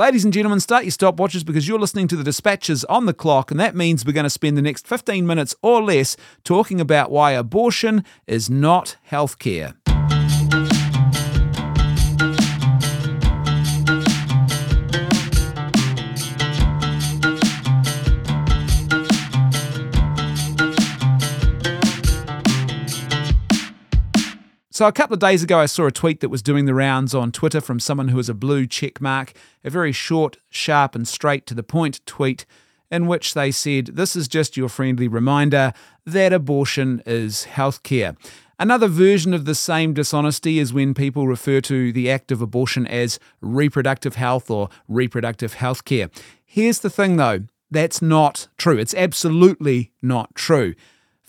Ladies and gentlemen, start your stopwatches because you're listening to the dispatches on the clock, and that means we're going to spend the next 15 minutes or less talking about why abortion is not healthcare. So, a couple of days ago, I saw a tweet that was doing the rounds on Twitter from someone who has a blue check mark, a very short, sharp, and straight to the point tweet in which they said, This is just your friendly reminder that abortion is healthcare. Another version of the same dishonesty is when people refer to the act of abortion as reproductive health or reproductive health care. Here's the thing though that's not true. It's absolutely not true.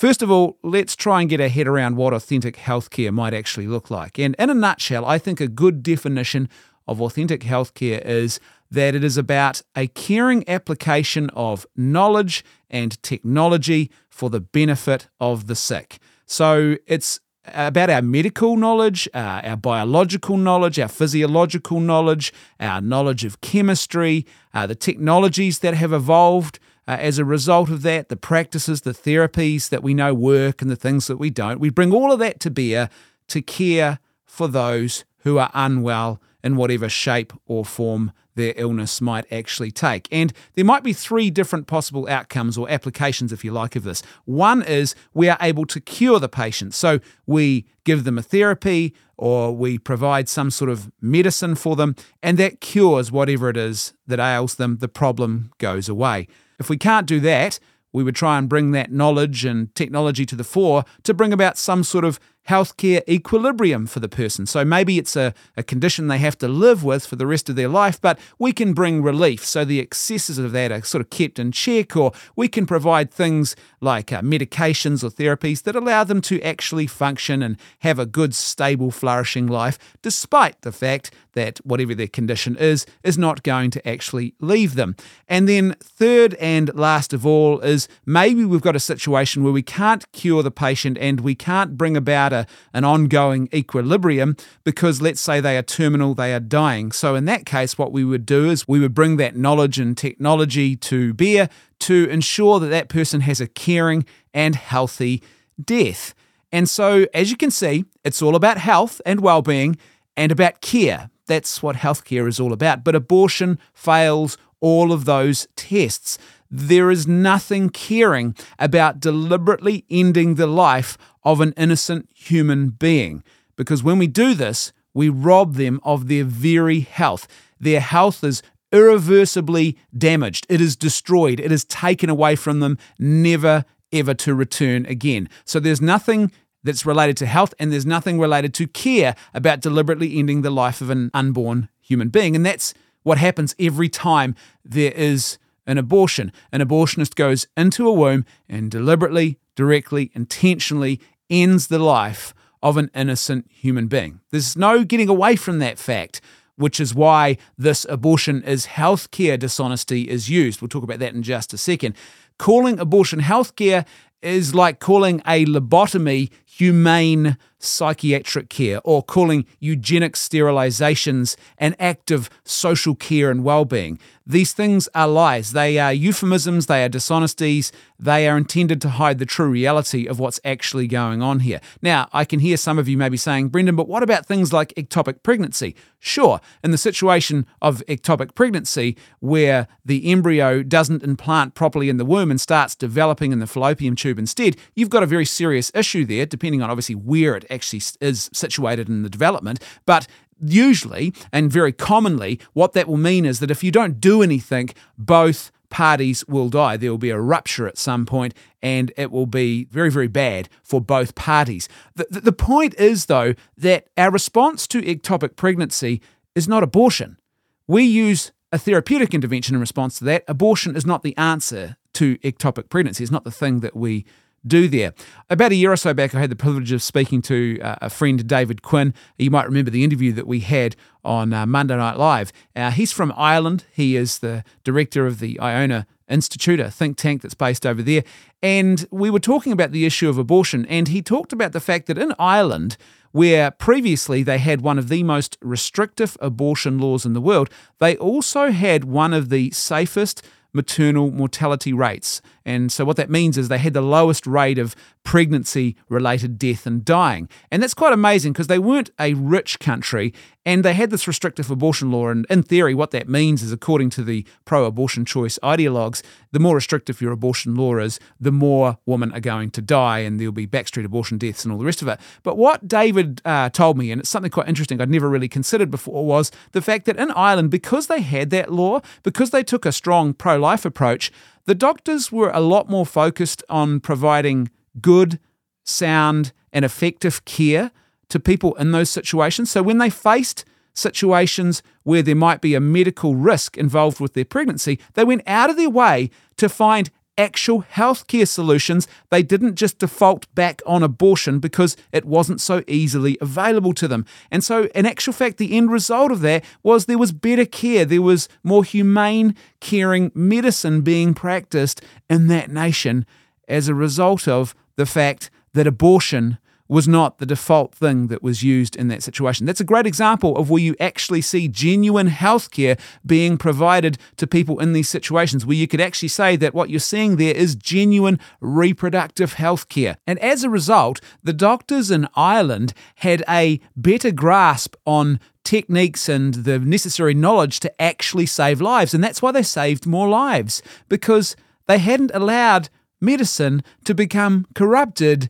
First of all, let's try and get our head around what authentic healthcare might actually look like. And in a nutshell, I think a good definition of authentic healthcare is that it is about a caring application of knowledge and technology for the benefit of the sick. So it's about our medical knowledge, uh, our biological knowledge, our physiological knowledge, our knowledge of chemistry, uh, the technologies that have evolved uh, as a result of that, the practices, the therapies that we know work and the things that we don't, we bring all of that to bear to care for those who are unwell in whatever shape or form their illness might actually take. And there might be three different possible outcomes or applications, if you like, of this. One is we are able to cure the patient. So we give them a therapy or we provide some sort of medicine for them, and that cures whatever it is that ails them. The problem goes away. If we can't do that, we would try and bring that knowledge and technology to the fore to bring about some sort of healthcare equilibrium for the person. So maybe it's a, a condition they have to live with for the rest of their life, but we can bring relief. So the excesses of that are sort of kept in check, or we can provide things like uh, medications or therapies that allow them to actually function and have a good, stable, flourishing life, despite the fact that whatever their condition is, is not going to actually leave them. And then, third and last of all, is maybe we've got a situation where we can't cure the patient and we can't bring about a, an ongoing equilibrium because, let's say, they are terminal, they are dying. So, in that case, what we would do is we would bring that knowledge and technology to bear to ensure that that person has a caring and healthy death. And so, as you can see, it's all about health and well being and about care. That's what healthcare is all about. But abortion fails all of those tests. There is nothing caring about deliberately ending the life of an innocent human being. Because when we do this, we rob them of their very health. Their health is irreversibly damaged, it is destroyed, it is taken away from them, never ever to return again. So there's nothing that's related to health, and there's nothing related to care about deliberately ending the life of an unborn human being. And that's what happens every time there is an abortion. An abortionist goes into a womb and deliberately, directly, intentionally ends the life of an innocent human being. There's no getting away from that fact, which is why this abortion is healthcare dishonesty is used. We'll talk about that in just a second. Calling abortion healthcare is like calling a lobotomy humane psychiatric care or calling eugenic sterilizations an act of social care and well-being. These things are lies. They are euphemisms, they are dishonesties, they are intended to hide the true reality of what's actually going on here. Now, I can hear some of you maybe saying, Brendan, but what about things like ectopic pregnancy? Sure, in the situation of ectopic pregnancy, where the embryo doesn't implant properly in the womb and starts developing in the fallopian tube instead, you've got a very serious issue there, depending on obviously where it actually is situated in the development. But usually and very commonly, what that will mean is that if you don't do anything, both parties will die. There will be a rupture at some point, and it will be very, very bad for both parties. The, the, the point is, though, that our response to ectopic pregnancy is not abortion. We use a therapeutic intervention in response to that. Abortion is not the answer to ectopic pregnancy, it's not the thing that we do there. About a year or so back, I had the privilege of speaking to uh, a friend, David Quinn. You might remember the interview that we had on uh, Monday Night Live. Uh, he's from Ireland. He is the director of the Iona Institute, a think tank that's based over there. And we were talking about the issue of abortion, and he talked about the fact that in Ireland, where previously they had one of the most restrictive abortion laws in the world, they also had one of the safest maternal mortality rates. And so, what that means is they had the lowest rate of pregnancy related death and dying. And that's quite amazing because they weren't a rich country and they had this restrictive abortion law. And in theory, what that means is, according to the pro abortion choice ideologues, the more restrictive your abortion law is, the more women are going to die and there'll be backstreet abortion deaths and all the rest of it. But what David uh, told me, and it's something quite interesting I'd never really considered before, was the fact that in Ireland, because they had that law, because they took a strong pro life approach, the doctors were a lot more focused on providing good, sound, and effective care to people in those situations. So when they faced situations where there might be a medical risk involved with their pregnancy, they went out of their way to find actual healthcare solutions. They didn't just default back on abortion because it wasn't so easily available to them. And so, in actual fact, the end result of that was there was better care, there was more humane, caring medicine being practiced in that nation as a result of the fact that abortion was not the default thing that was used in that situation. That's a great example of where you actually see genuine healthcare being provided to people in these situations, where you could actually say that what you're seeing there is genuine reproductive healthcare. And as a result, the doctors in Ireland had a better grasp on techniques and the necessary knowledge to actually save lives. And that's why they saved more lives, because they hadn't allowed medicine to become corrupted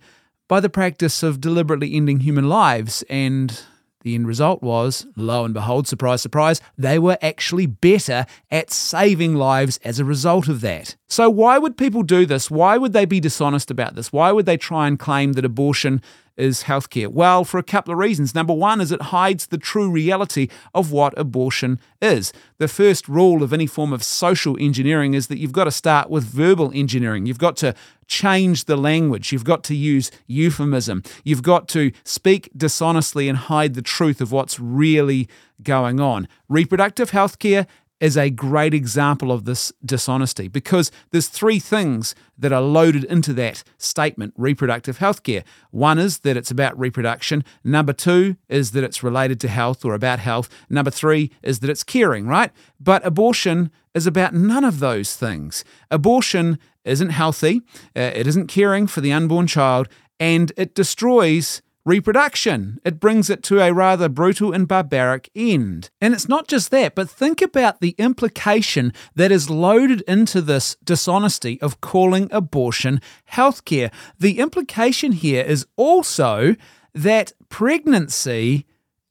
by the practice of deliberately ending human lives. And the end result was, lo and behold, surprise, surprise, they were actually better at saving lives as a result of that. So, why would people do this? Why would they be dishonest about this? Why would they try and claim that abortion is healthcare? Well, for a couple of reasons. Number one is it hides the true reality of what abortion is. The first rule of any form of social engineering is that you've got to start with verbal engineering. You've got to change the language. You've got to use euphemism. You've got to speak dishonestly and hide the truth of what's really going on. Reproductive healthcare is a great example of this dishonesty because there's three things that are loaded into that statement reproductive healthcare. One is that it's about reproduction. Number two is that it's related to health or about health. Number three is that it's caring, right? But abortion is about none of those things. Abortion isn't healthy, uh, it isn't caring for the unborn child, and it destroys reproduction. It brings it to a rather brutal and barbaric end. And it's not just that, but think about the implication that is loaded into this dishonesty of calling abortion healthcare. The implication here is also that pregnancy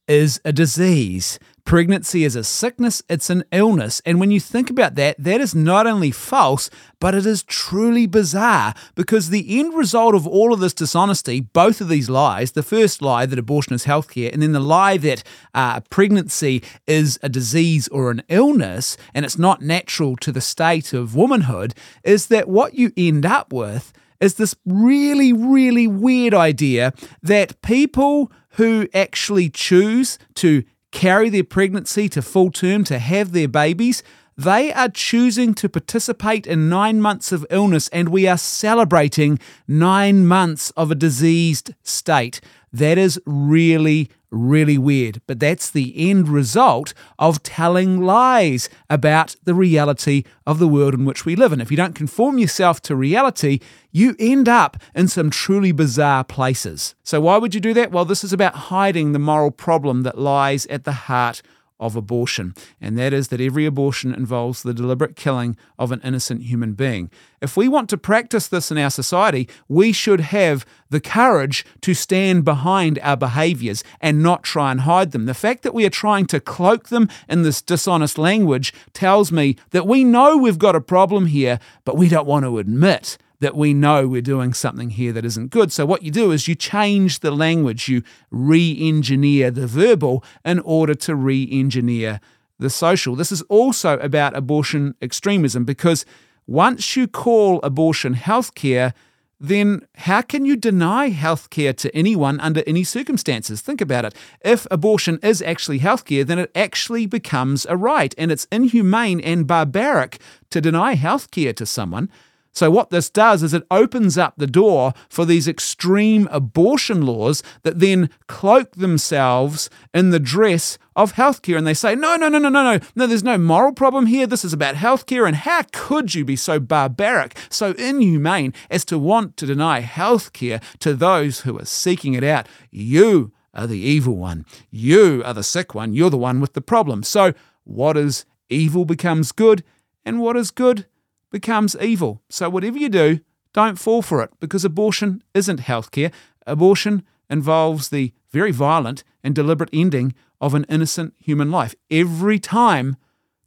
is a disease. Pregnancy is a sickness, it's an illness. And when you think about that, that is not only false, but it is truly bizarre because the end result of all of this dishonesty, both of these lies, the first lie that abortion is healthcare, and then the lie that uh, pregnancy is a disease or an illness and it's not natural to the state of womanhood, is that what you end up with is this really, really weird idea that people who actually choose to carry their pregnancy to full term, to have their babies, they are choosing to participate in nine months of illness, and we are celebrating nine months of a diseased state. That is really, really weird. But that's the end result of telling lies about the reality of the world in which we live. And if you don't conform yourself to reality, you end up in some truly bizarre places. So, why would you do that? Well, this is about hiding the moral problem that lies at the heart of abortion, and that is that every abortion involves the deliberate killing of an innocent human being. If we want to practice this in our society, we should have the courage to stand behind our behaviors and not try and hide them. The fact that we are trying to cloak them in this dishonest language tells me that we know we've got a problem here, but we don't want to admit that we know we're doing something here that isn't good. So, what you do is you change the language, you re engineer the verbal in order to re engineer the social. This is also about abortion extremism because once you call abortion healthcare, then how can you deny healthcare to anyone under any circumstances? Think about it. If abortion is actually healthcare, then it actually becomes a right, and it's inhumane and barbaric to deny healthcare to someone. So, what this does is it opens up the door for these extreme abortion laws that then cloak themselves in the dress of healthcare. And they say, no, no, no, no, no, no, no, there's no moral problem here. This is about healthcare. And how could you be so barbaric, so inhumane as to want to deny healthcare to those who are seeking it out? You are the evil one. You are the sick one. You're the one with the problem. So, what is evil becomes good, and what is good becomes evil. So, whatever you do, don't fall for it because abortion isn't healthcare. Abortion involves the very violent and deliberate ending of an innocent human life. Every time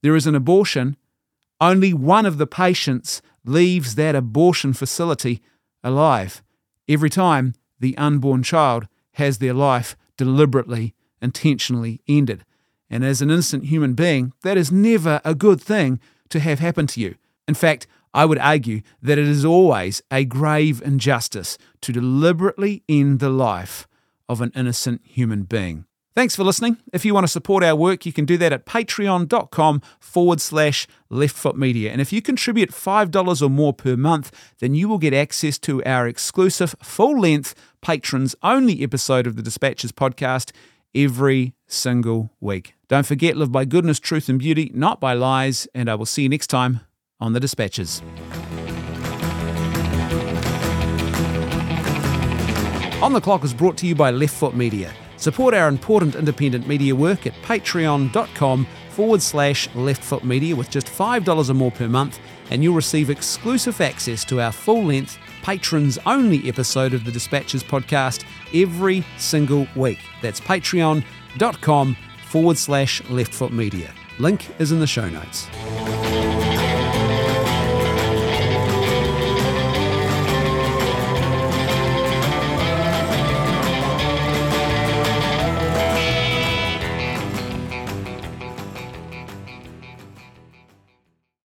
there is an abortion, only one of the patients leaves that abortion facility alive. Every time the unborn child has their life deliberately, intentionally ended. And as an innocent human being, that is never a good thing to have happen to you. In fact, I would argue that it is always a grave injustice to deliberately end the life of an innocent human being. Thanks for listening. If you want to support our work, you can do that at patreon.com forward slash leftfoot media. And if you contribute $5 or more per month, then you will get access to our exclusive full length patrons only episode of the Dispatches podcast every single week. Don't forget, live by goodness, truth, and beauty, not by lies. And I will see you next time on the Dispatches. On the Clock is brought to you by Left Foot Media. Support our important independent media work at patreon.com forward slash leftfoot media with just $5 or more per month, and you'll receive exclusive access to our full length, patrons only episode of the Dispatches podcast every single week. That's patreon.com forward slash leftfoot media. Link is in the show notes.